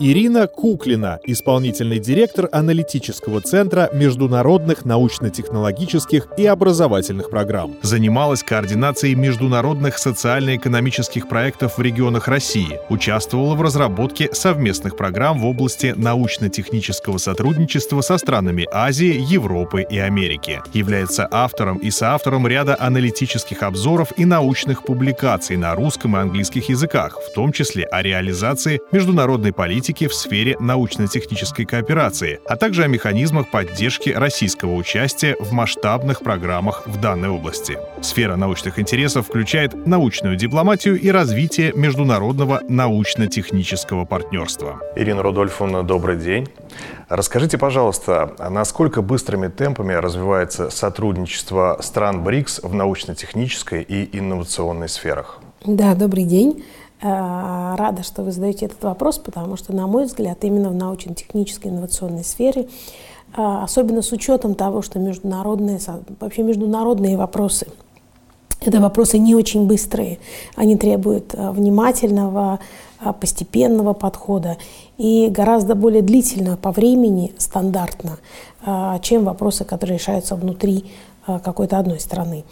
Ирина Куклина, исполнительный директор аналитического центра международных научно-технологических и образовательных программ. Занималась координацией международных социально-экономических проектов в регионах России, участвовала в разработке совместных программ в области научно-технического сотрудничества со странами Азии, Европы и Америки. Является автором и соавтором ряда аналитических обзоров и научных публикаций на русском и английских языках, в том числе о реализации международной политики политики в сфере научно-технической кооперации, а также о механизмах поддержки российского участия в масштабных программах в данной области. Сфера научных интересов включает научную дипломатию и развитие международного научно-технического партнерства. Ирина Рудольфовна, добрый день. Расскажите, пожалуйста, насколько быстрыми темпами развивается сотрудничество стран БРИКС в научно-технической и инновационной сферах? Да, добрый день. Э, рада, что вы задаете этот вопрос, потому что, на мой взгляд, именно в научно-технической инновационной сфере, э, особенно с учетом того, что международные, вообще международные вопросы, это вопросы не очень быстрые, они требуют э, внимательного, постепенного подхода и гораздо более длительного по времени стандартно, чем вопросы, которые решаются внутри какой-то одной страны.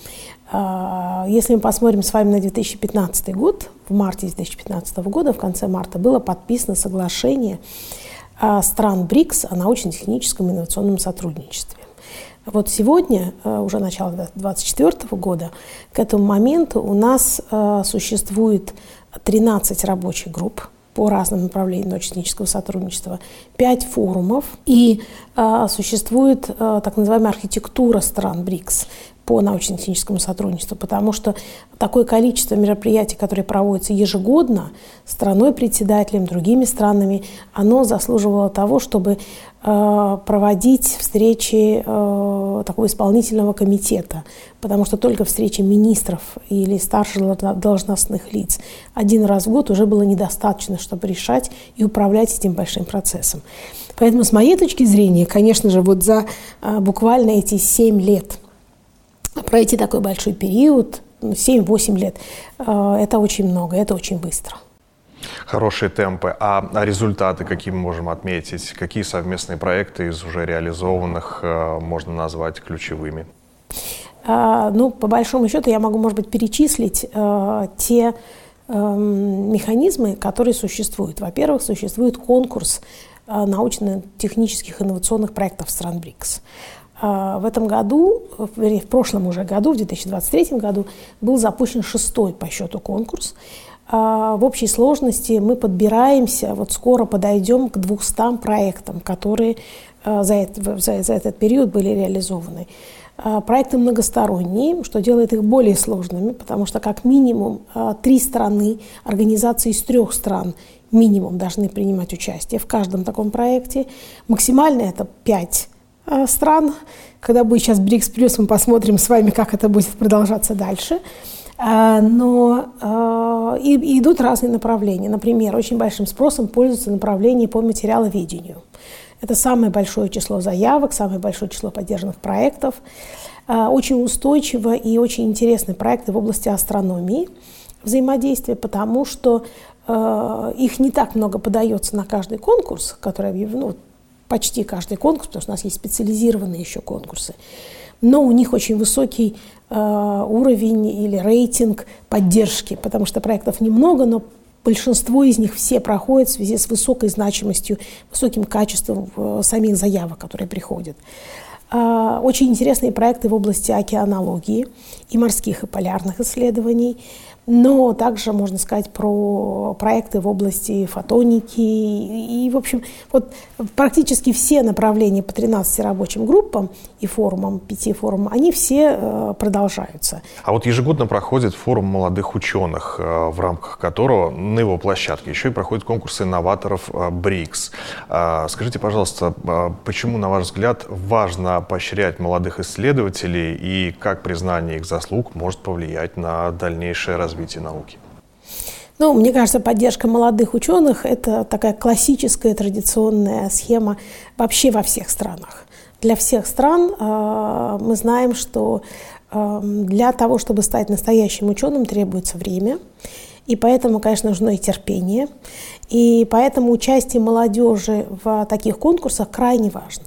Если мы посмотрим с вами на 2015 год, в марте 2015 года, в конце марта, было подписано соглашение а, стран БРИКС о научно-техническом инновационном сотрудничестве. Вот сегодня, а, уже начало 2024 года, к этому моменту у нас существует 13 рабочих групп по разным направлениям научно-технического сотрудничества, 5 форумов и существует так называемая архитектура стран БРИКС по научно-техническому сотрудничеству, потому что такое количество мероприятий, которые проводятся ежегодно страной-председателем, другими странами, оно заслуживало того, чтобы э, проводить встречи э, такого исполнительного комитета, потому что только встречи министров или старших должностных лиц один раз в год уже было недостаточно, чтобы решать и управлять этим большим процессом. Поэтому, с моей точки зрения, конечно же, вот за э, буквально эти семь лет – пройти такой большой период, 7-8 ну, лет, э, это очень много, это очень быстро. Хорошие темпы. А результаты какие мы можем отметить? Какие совместные проекты из уже реализованных э, можно назвать ключевыми? А, ну, по большому счету, я могу, может быть, перечислить э, те э, механизмы, которые существуют. Во-первых, существует конкурс научно-технических инновационных проектов стран БРИКС. А, в этом году, вернее, в прошлом уже году, в 2023 году, был запущен шестой по счету конкурс. А, в общей сложности мы подбираемся, вот скоро подойдем к 200 проектам, которые а, за, это, за, за этот период были реализованы. Проекты многосторонние, что делает их более сложными, потому что как минимум три страны, организации из трех стран минимум должны принимать участие в каждом таком проекте. Максимально это пять Э, стран. Когда будет сейчас БРИКС плюс, мы посмотрим с вами, как это будет продолжаться дальше. Э, но э, и, идут разные направления. Например, очень большим спросом пользуются направления по материаловедению. Это самое большое число заявок, самое большое число поддержанных проектов. Очень устойчиво и очень интересные проекты в области астрономии взаимодействия, потому что их не так много подается на каждый конкурс, который объявлен, ну, почти каждый конкурс, потому что у нас есть специализированные еще конкурсы. Но у них очень высокий э, уровень или рейтинг поддержки, потому что проектов немного, но большинство из них все проходят в связи с высокой значимостью, высоким качеством э, самих заявок, которые приходят. Э, очень интересные проекты в области океанологии и морских и полярных исследований – но также можно сказать про проекты в области фотоники и, в общем, вот практически все направления по 13 рабочим группам и форумам, пяти форумам, они все э, продолжаются. А вот ежегодно проходит форум молодых ученых, э, в рамках которого на его площадке еще и проходят конкурсы инноваторов э, БРИКС. Скажите, пожалуйста, почему, на ваш взгляд, важно поощрять молодых исследователей и как признание их заслуг может повлиять на дальнейшее развитие развития науки? Ну, мне кажется, поддержка молодых ученых – это такая классическая традиционная схема вообще во всех странах. Для всех стран э, мы знаем, что эм, для того, чтобы стать настоящим ученым, требуется время. И поэтому, конечно, нужно и терпение. И поэтому участие молодежи в таких конкурсах крайне важно.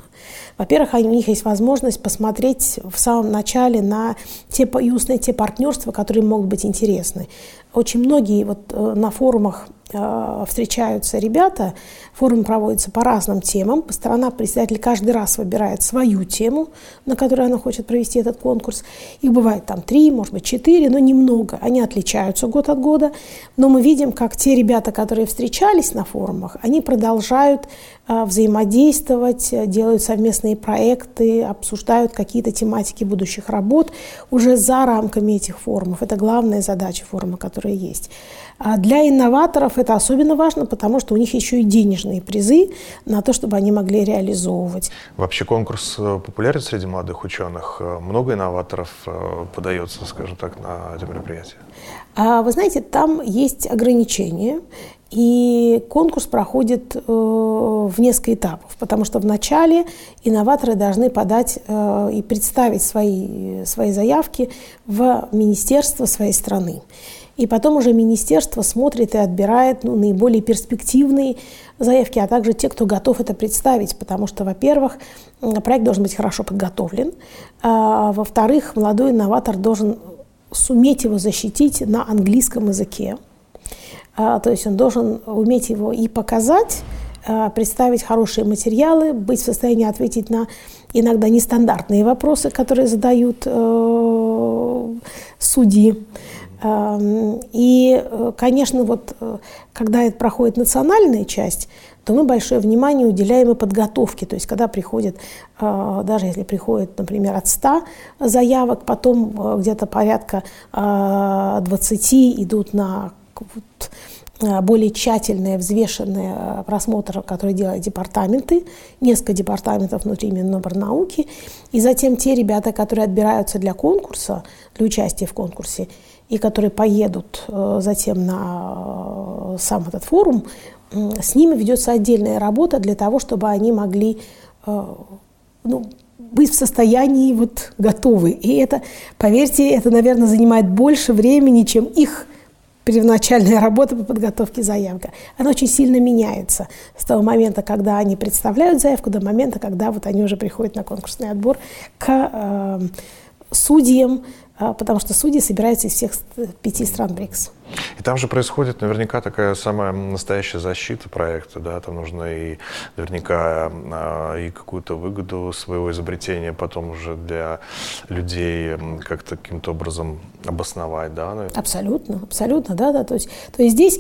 Во-первых, у них есть возможность посмотреть в самом начале на те, и узнать те партнерства, которые могут быть интересны. Очень многие вот э, на форумах э, встречаются ребята, форум проводится по разным темам, сторона председатель каждый раз выбирает свою тему, на которой она хочет провести этот конкурс. Их бывает там три, может быть четыре, но немного. Они отличаются год от года, но мы видим, как те ребята, которые встречались на форумах, они продолжают э, взаимодействовать, делают совместные проекты, обсуждают какие-то тематики будущих работ уже за рамками этих форумов. Это главная задача форума, который которые есть. А для инноваторов это особенно важно, потому что у них еще и денежные призы на то, чтобы они могли реализовывать. Вообще конкурс э, популярен среди молодых ученых. Э, много инноваторов э, подается, скажем так, на это мероприятие? А, вы знаете, там есть ограничения. И конкурс проходит э, в несколько этапов, потому что вначале инноваторы должны подать э, и представить свои, свои заявки в министерство своей страны. И потом уже министерство смотрит и отбирает ну, наиболее перспективные заявки, а также те, кто готов это представить, потому что, во-первых, проект должен быть хорошо подготовлен, а, во-вторых, молодой инноватор должен суметь его защитить на английском языке, а, то есть он должен уметь его и показать, а, представить хорошие материалы, быть в состоянии ответить на иногда нестандартные вопросы, которые задают э, судьи. Эм, и, э, конечно, вот э, когда это проходит национальная часть, то мы большое внимание уделяем и подготовке. То есть, когда приходит, э, даже если приходит, например, от 100 заявок, потом где-то порядка 20 идут на более тщательное, взвешенное просмотр, который делают департаменты, несколько департаментов внутри Миноборнауки, и затем те ребята, которые отбираются для конкурса, для участия в конкурсе, и которые поедут э, затем на э, сам этот форум, с ними ведется отдельная работа для того, чтобы они могли э, ну, быть в состоянии вот готовы. И это, поверьте, это, наверное, занимает больше времени, чем их первоначальная работа по подготовке заявки. Она очень сильно меняется с того момента, когда они представляют заявку, до момента, когда вот они уже приходят на конкурсный отбор к э, судьям, потому что судьи собираются из всех пяти стран БРИКС. И там же происходит наверняка такая самая настоящая защита проекта, да, там нужно и наверняка а, и какую-то выгоду своего изобретения потом уже для людей как-то каким-то образом обосновать, да? Абсолютно, абсолютно, да, да, то есть, то есть здесь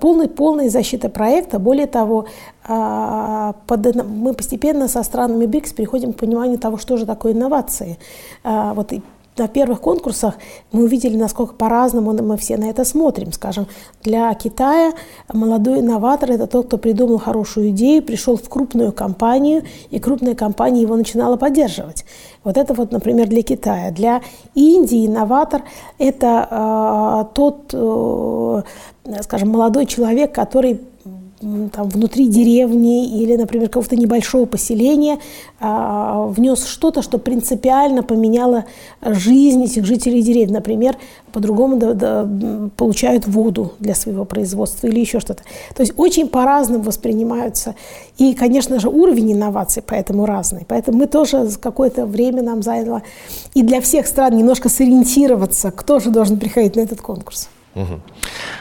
полный, полная защита проекта, более того, а, под, мы постепенно со странами БРИКС переходим к пониманию того, что же такое инновации. Вот на первых конкурсах мы увидели, насколько по-разному мы все на это смотрим. Скажем, для Китая молодой инноватор – это тот, кто придумал хорошую идею, пришел в крупную компанию, и крупная компания его начинала поддерживать. Вот это вот, например, для Китая. Для Индии инноватор – это э, тот, э, скажем, молодой человек, который там, внутри деревни или, например, какого-то небольшого поселения а, внес что-то, что принципиально поменяло жизнь этих жителей деревни. Например, по-другому да, да, получают воду для своего производства или еще что-то. То есть очень по-разному воспринимаются. И, конечно же, уровень инноваций поэтому разный. Поэтому мы тоже какое-то время нам заняло и для всех стран немножко сориентироваться, кто же должен приходить на этот конкурс. Угу.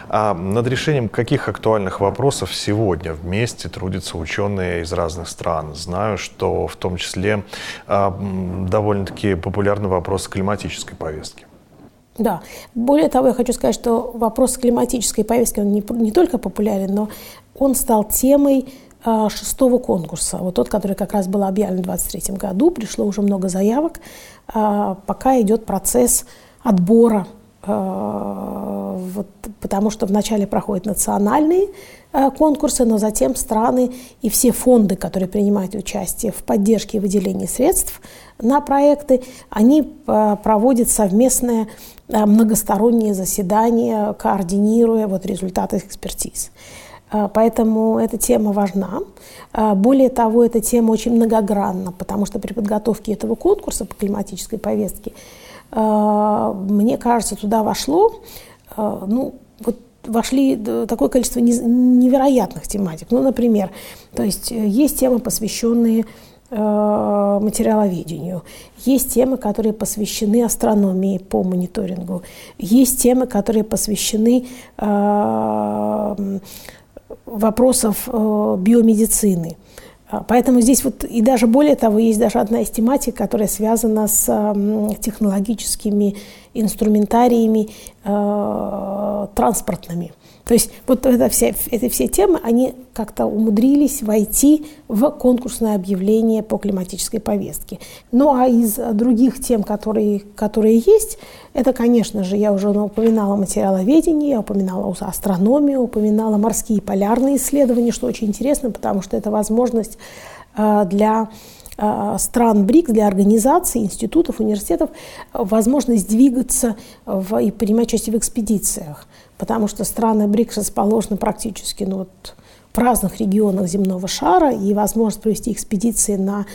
А над решением каких актуальных вопросов сегодня вместе трудятся ученые из разных стран? Знаю, что в том числе а, довольно-таки популярный вопрос климатической повестки. Да. Более того, я хочу сказать, что вопрос климатической повестки, он не, не только популярен, но он стал темой а, шестого конкурса. Вот тот, который как раз был объявлен в 2023 году. Пришло уже много заявок. А, пока идет процесс отбора вот, потому что вначале проходят национальные э, конкурсы, но затем страны и все фонды, которые принимают участие в поддержке и выделении средств на проекты, они э, проводят совместное многостороннее заседание, координируя вот результаты экспертиз. Поэтому эта тема важна. Более того, эта тема очень многогранна, потому что при подготовке этого конкурса по климатической повестке мне кажется, туда вошло, ну, вот вошли такое количество невероятных тематик. Ну, например, то есть есть темы, посвященные Э, материаловедению. Есть темы, которые посвящены астрономии по мониторингу. Есть темы, которые посвящены э, вопросов э, биомедицины. А, поэтому здесь вот и даже более того, есть даже одна из тематик, которая связана с технологическими инструментариями э, транспортными. То есть вот это все, эти все темы, они как-то умудрились войти в конкурсное объявление по климатической повестке. Ну а из других тем, которые, которые есть, это, конечно же, я уже упоминала материаловедение, я упоминала астрономию, упоминала морские полярные исследования, что очень интересно, потому что это возможность э, для стран БРИКС, для организаций, институтов, университетов возможность двигаться в, и принимать участие в экспедициях потому что страны БРИКС расположены практически ну, вот, в разных регионах земного шара, и возможность провести экспедиции на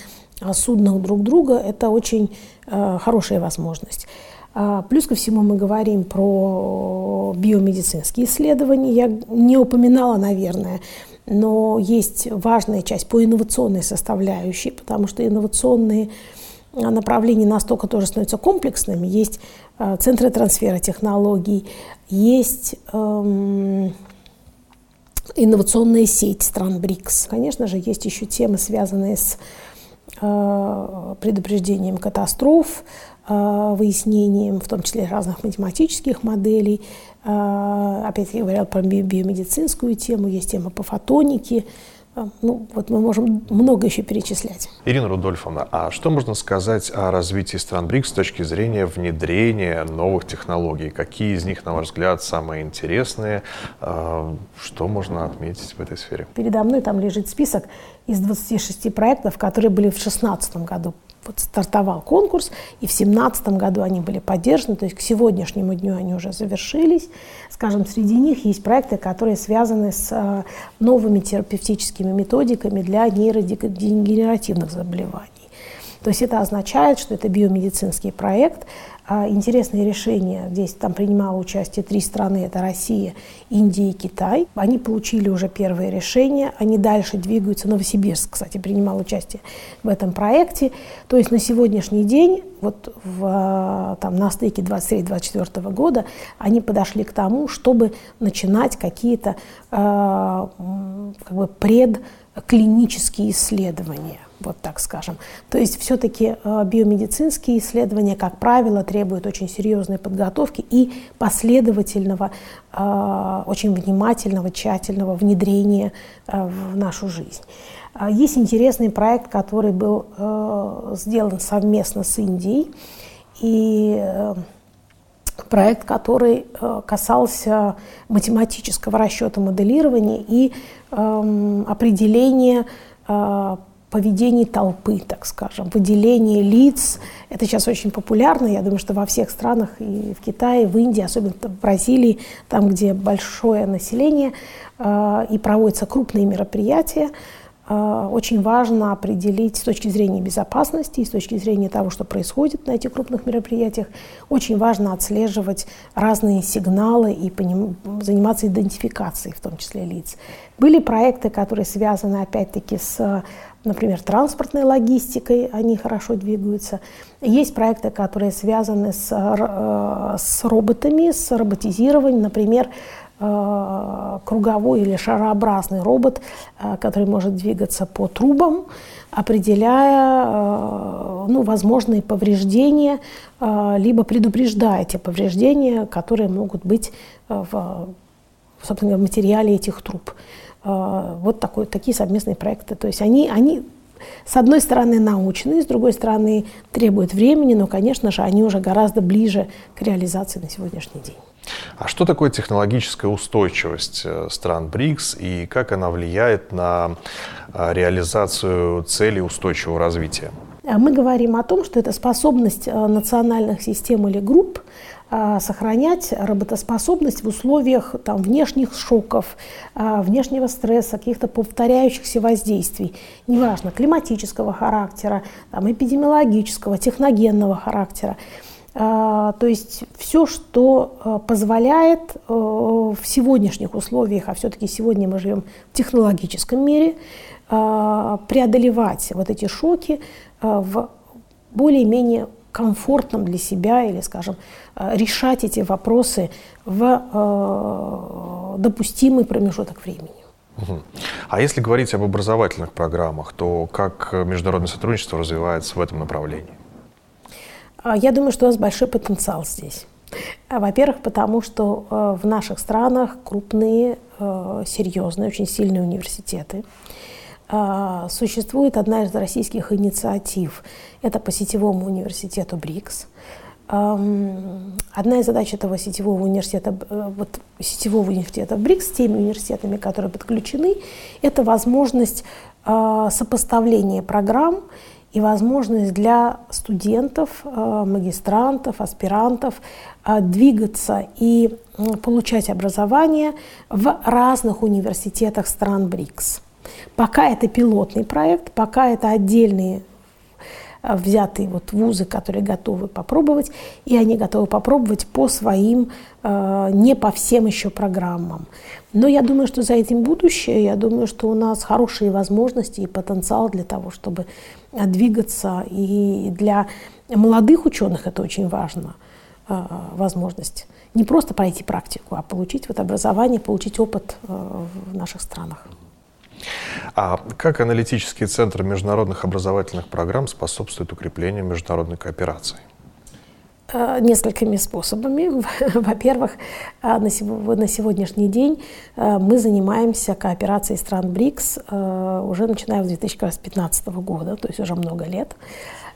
а, суднах друг друга – это очень э, хорошая возможность. А, плюс ко всему мы говорим про биомедицинские исследования. Я не упоминала, наверное, но есть важная часть по инновационной составляющей, потому что инновационные направления настолько тоже становятся комплексными. Есть э, центры трансфера технологий, есть эм, инновационная сеть стран БРИКС. Конечно же, есть еще темы, связанные с э, предупреждением катастроф, выяснением, в том числе разных математических моделей. Э, опять я говорила про биомедицинскую тему, есть тема по фотонике, а, ну, вот мы можем много еще перечислять. Ирина Рудольфовна, а что можно сказать о развитии стран БРИКС с точки зрения внедрения новых технологий? Какие из них, на ваш взгляд, самые интересные? А, что можно отметить в этой сфере? Передо мной там лежит список из 26 проектов, которые были в 2016 году вот стартовал конкурс, и в 2017 году они были поддержаны, то есть к сегодняшнему дню они уже завершились. Скажем, среди них есть проекты, которые связаны с э, новыми терапевтическими методиками для нейродегенеративных заболеваний. То есть это означает, что это биомедицинский проект, а интересные решения. Здесь там принимало участие три страны, это Россия, Индия и Китай. Они получили уже первые решения, они дальше двигаются. Новосибирск, кстати, принимал участие в этом проекте. То есть на сегодняшний день, вот в, там, на стыке 23-24 года, они подошли к тому, чтобы начинать какие-то э, как бы предклинические исследования вот так скажем. То есть все-таки э, биомедицинские исследования, как правило, требуют очень серьезной подготовки и последовательного, э, очень внимательного, тщательного внедрения э, в нашу жизнь. Есть интересный проект, который был сделан совместно с Индией. И проект, который касался математического расчета моделирования и эм, определения поведении толпы, так скажем, выделение лиц. Это сейчас очень популярно. Я думаю, что во всех странах, и в Китае, и в Индии, особенно в Бразилии, там, где большое население э, и проводятся крупные мероприятия, очень важно определить с точки зрения безопасности и с точки зрения того, что происходит на этих крупных мероприятиях, очень важно отслеживать разные сигналы и заниматься идентификацией, в том числе лиц. Были проекты, которые связаны, опять-таки, с например, транспортной логистикой, они хорошо двигаются. Есть проекты, которые связаны с, э, с роботами, с роботизированием, например, круговой или шарообразный робот, э, который может двигаться по трубам, определяя ну, возможные повреждения, либо предупреждая те повреждения, которые могут быть в, собственно, в материале этих труб. Вот такой, такие совместные проекты. То есть они, они с одной стороны научные, с другой стороны требуют времени, но, конечно же, они уже гораздо ближе к реализации на сегодняшний день. А что такое технологическая устойчивость э, стран БРИКС и как она влияет на э, реализацию целей устойчивого развития? Мы говорим о том, что это способность э, национальных систем или групп а, сохранять работоспособность в условиях там, внешних шоков, а, внешнего стресса, каких-то повторяющихся воздействий, неважно, климатического характера, там, эпидемиологического, техногенного характера. То есть все, что позволяет в сегодняшних условиях, а все-таки сегодня мы живем в технологическом мире, преодолевать вот эти шоки в более-менее комфортном для себя или, скажем, решать эти вопросы в допустимый промежуток времени. А если говорить об образовательных программах, то как международное сотрудничество развивается в этом направлении? А, я думаю, что у нас большой потенциал здесь. А, во-первых, потому что э, в наших странах крупные, серьезные, очень сильные университеты. А, существует одна из российских инициатив. Это по сетевому университету БРИКС – Одна из задач этого сетевого университета, э, вот сетевого университета БРИКС с теми университетами, которые подключены, это возможность а, сопоставления программ и возможность для студентов, а, магистрантов, аспирантов а, двигаться и получать образование в разных университетах стран БРИКС. Пока это пилотный проект, пока это отдельные Э, взятые вот вузы, которые готовы попробовать, и они готовы попробовать по своим, э, не по всем еще программам. Но я думаю, что за этим будущее, я думаю, что у нас хорошие возможности и потенциал для того, чтобы э, двигаться, и для молодых ученых это очень важно, возможность не просто пройти практику, а получить вот образование, получить опыт в наших странах. А как аналитический центр международных образовательных программ способствует укреплению международной кооперации? Э, несколькими способами. Во-первых, э, на сегодняшний день э, мы занимаемся кооперацией стран БРИКС уже начиная с 2015 года, то есть уже много лет.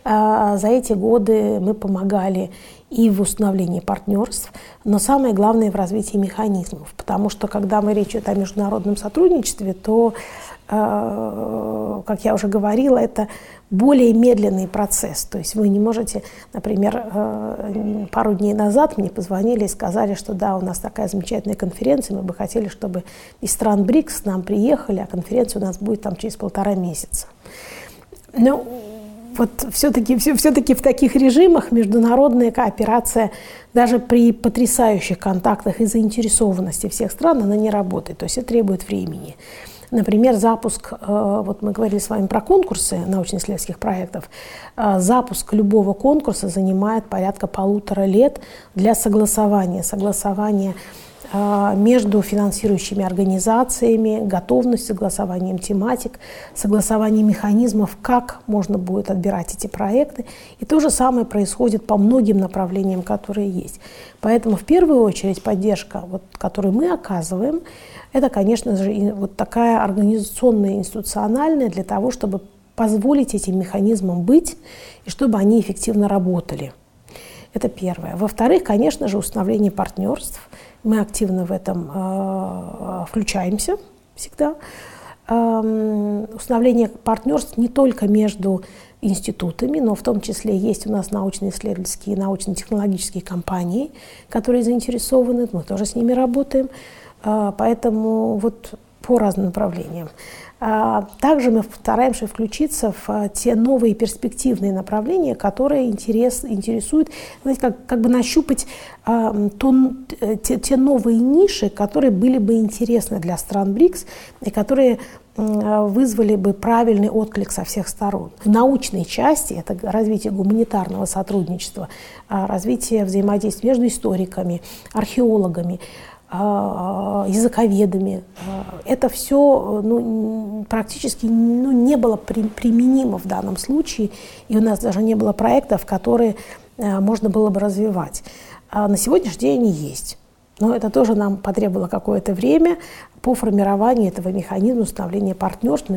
За эти годы мы помогали и в установлении партнерств, но самое главное в развитии механизмов, потому что когда мы речь идет о международном сотрудничестве, то Э, как я уже говорила, это более медленный процесс. То есть вы не можете, например, пару дней назад мне позвонили и сказали, что да, у нас такая замечательная конференция, мы бы хотели, чтобы из стран БРИКС к нам приехали, а конференция у нас будет там через полтора месяца. Но вот все-таки все, все-таки в таких режимах международная кооперация даже при потрясающих контактах и заинтересованности всех стран она не работает. То есть это требует времени. Например, запуск, э, вот мы говорили с вами про конкурсы научно-исследовательских проектов, э, запуск любого конкурса занимает порядка полутора лет для согласования, э, между финансирующими организациями, готовность согласованием тематик, согласованием механизмов, как можно будет отбирать эти проекты. И то же самое происходит по многим направлениям, которые есть. Поэтому в первую очередь поддержка, вот, которую мы оказываем, это, конечно же, вот такая организационная, институциональная для того, чтобы позволить этим механизмам быть и чтобы они эффективно работали. Это первое. Во-вторых, конечно же, установление партнерств. Мы активно в этом э, включаемся всегда. Установление партнерств не только между институтами, но в том числе есть у нас научно-исследовательские, научно-технологические компании, которые заинтересованы, мы тоже с ними работаем. А, поэтому вот по разным направлениям. А, также мы стараемся включиться в а, те новые перспективные направления, которые интерес, интересуют, знаете, как, как бы нащупать то, э, те, те новые ниши, которые были бы интересны для стран БРИКС и которые вызвали бы правильный отклик со всех сторон. В научной части это развитие гуманитарного сотрудничества, развитие взаимодействия между историками, археологами, а, языковедами. Это все ну, практически ну, не было при, применимо в данном случае, и у нас даже не было проектов, которые э, можно было бы развивать. А на сегодняшний день они есть. Но это тоже нам потребовало какое-то время по формированию этого механизма установления партнерств.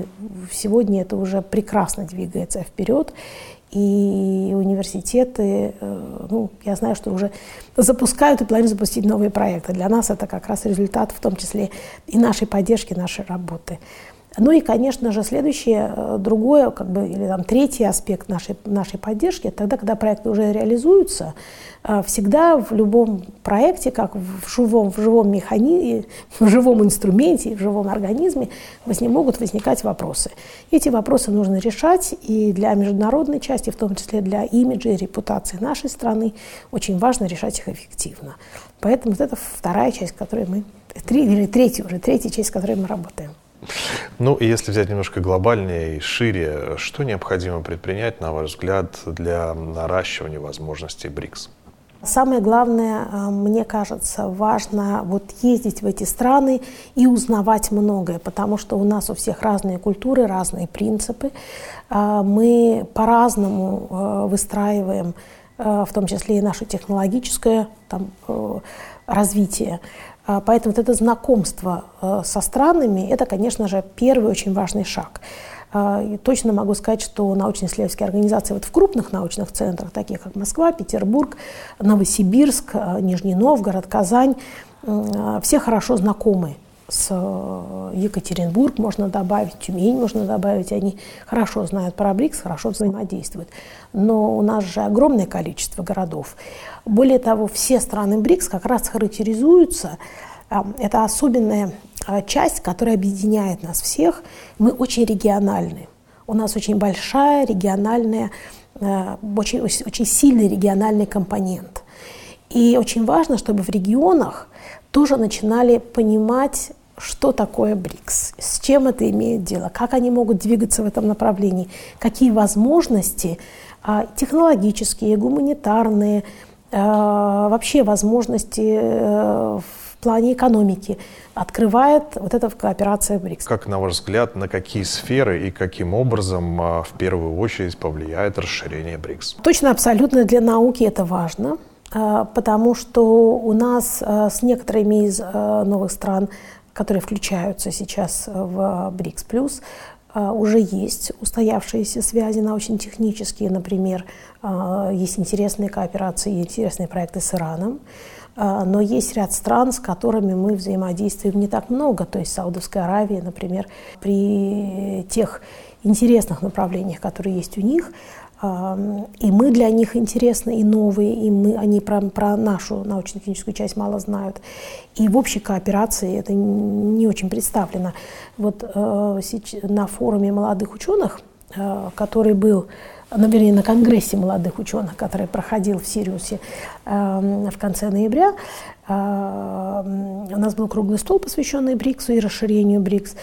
Сегодня это уже прекрасно двигается вперед и университеты, э, ну, я знаю, что уже запускают и планируют запустить новые проекты. Для нас это как раз результат, в том числе и нашей поддержки, нашей работы. Ну и, конечно же, следующее, э, другое, как бы, или там третий аспект нашей, нашей поддержки, тогда, когда проекты уже реализуются, э, всегда в любом проекте, как в живом, в живом механизме, в живом инструменте, в живом организме, могут возникать вопросы. Эти вопросы нужно решать, и для международной части, в том числе для имиджа и репутации нашей страны, очень важно решать их эффективно. Поэтому вот это вторая часть, которой мы, три, или третья уже, третья часть, с которой мы работаем. Ну и если взять немножко глобальнее и шире, что необходимо предпринять, на ваш взгляд, для наращивания возможностей БРИКС? Самое главное, э, мне кажется, важно вот ездить в эти страны и узнавать многое, потому что у нас у всех разные культуры, разные принципы. Э, мы по-разному э, выстраиваем, в том числе и наше технологическое там, развитие. А, поэтому вот это знакомство э, со странами – это, конечно же, первый очень важный шаг. А, и точно могу сказать, что научно-исследовательские организации вот в крупных научных центрах, таких как Москва, Петербург, Новосибирск, э, Нижний Новгород, Казань, э, все хорошо знакомы с э, Екатеринбург можно добавить, Тюмень можно добавить, они хорошо знают про БРИКС, хорошо взаимодействуют. Но у нас же огромное количество городов. Более того, все страны БРИКС как раз характеризуются, э, это особенная э, часть, которая объединяет нас всех, мы очень региональны. У нас очень большая региональная, очень, очень сильный региональный компонент. И очень важно, чтобы в регионах тоже начинали понимать что такое БРИКС, с чем это имеет дело, как они могут двигаться в этом направлении, какие возможности а, технологические, гуманитарные, а, вообще возможности э, в плане экономики открывает вот эта кооперация БРИКС. Как, на ваш взгляд, на какие сферы и каким образом а, в первую очередь повлияет расширение БРИКС? Точно, абсолютно для науки это важно потому что у нас с некоторыми из новых стран которые включаются сейчас в БРИКС+, а, уже есть устоявшиеся связи научно-технические, например, а, есть интересные кооперации, интересные проекты с Ираном, а, но есть ряд стран, с которыми мы взаимодействуем не так много, то есть Саудовская Аравия, например, при тех интересных направлениях, которые есть у них, и мы для них интересны, и новые, и мы, они про, про нашу научно-техническую часть мало знают. И в общей кооперации это не очень представлено. Вот э, на форуме молодых ученых, э, который был ну, вернее, на конгрессе молодых ученых, который проходил в Сириусе в конце ноября, у нас был круглый стол, посвященный БРИКСу и расширению БРИКС.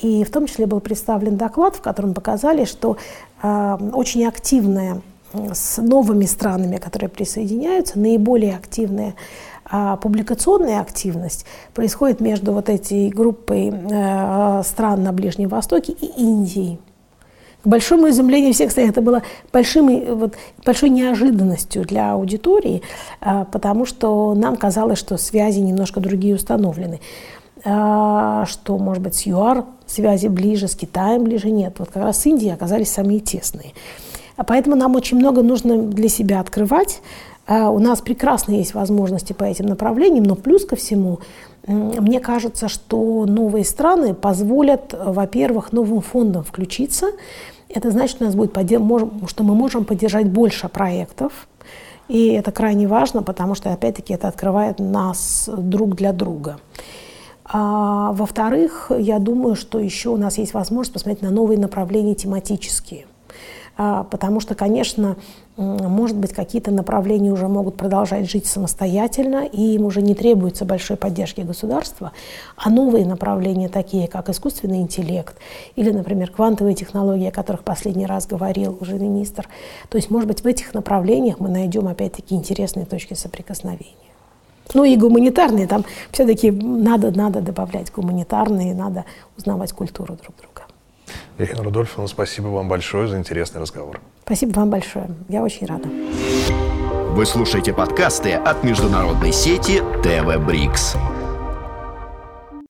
И в том числе был представлен доклад, в котором показали, что э, очень активная с новыми странами, которые присоединяются, наиболее активная а публикационная активность происходит между вот этой группой э, стран на Ближнем Востоке и Индией. К большому изумлению всех стоит, это было большим, вот, большой неожиданностью для аудитории, э, потому что нам казалось, что связи немножко другие установлены. А, что, может быть, с ЮАР связи ближе, с Китаем ближе нет. Вот как раз с Индией оказались самые тесные. А поэтому нам очень много нужно для себя открывать. А, у нас прекрасно есть возможности по этим направлениям, но плюс ко всему, мне кажется, что новые страны позволят, во-первых, новым фондам включиться. Это значит, что, у нас будет что мы можем поддержать больше проектов, и это крайне важно, потому что, опять-таки, это открывает нас друг для друга. А, во-вторых, я думаю, что еще у нас есть возможность посмотреть на новые направления тематические. А, потому что, конечно, может быть, какие-то направления уже могут продолжать жить самостоятельно, и им уже не требуется большой поддержки государства, а новые направления, такие как искусственный интеллект или, например, квантовые технологии, о которых последний раз говорил уже министр. То есть, может быть, в этих направлениях мы найдем, опять-таки, интересные точки соприкосновения. Ну и гуманитарные, там все-таки надо, надо добавлять гуманитарные, надо узнавать культуру друг друга. Ирина Рудольфовна, спасибо вам большое за интересный разговор. Спасибо вам большое. Я очень рада. Вы слушаете подкасты от международной сети ТВ Брикс.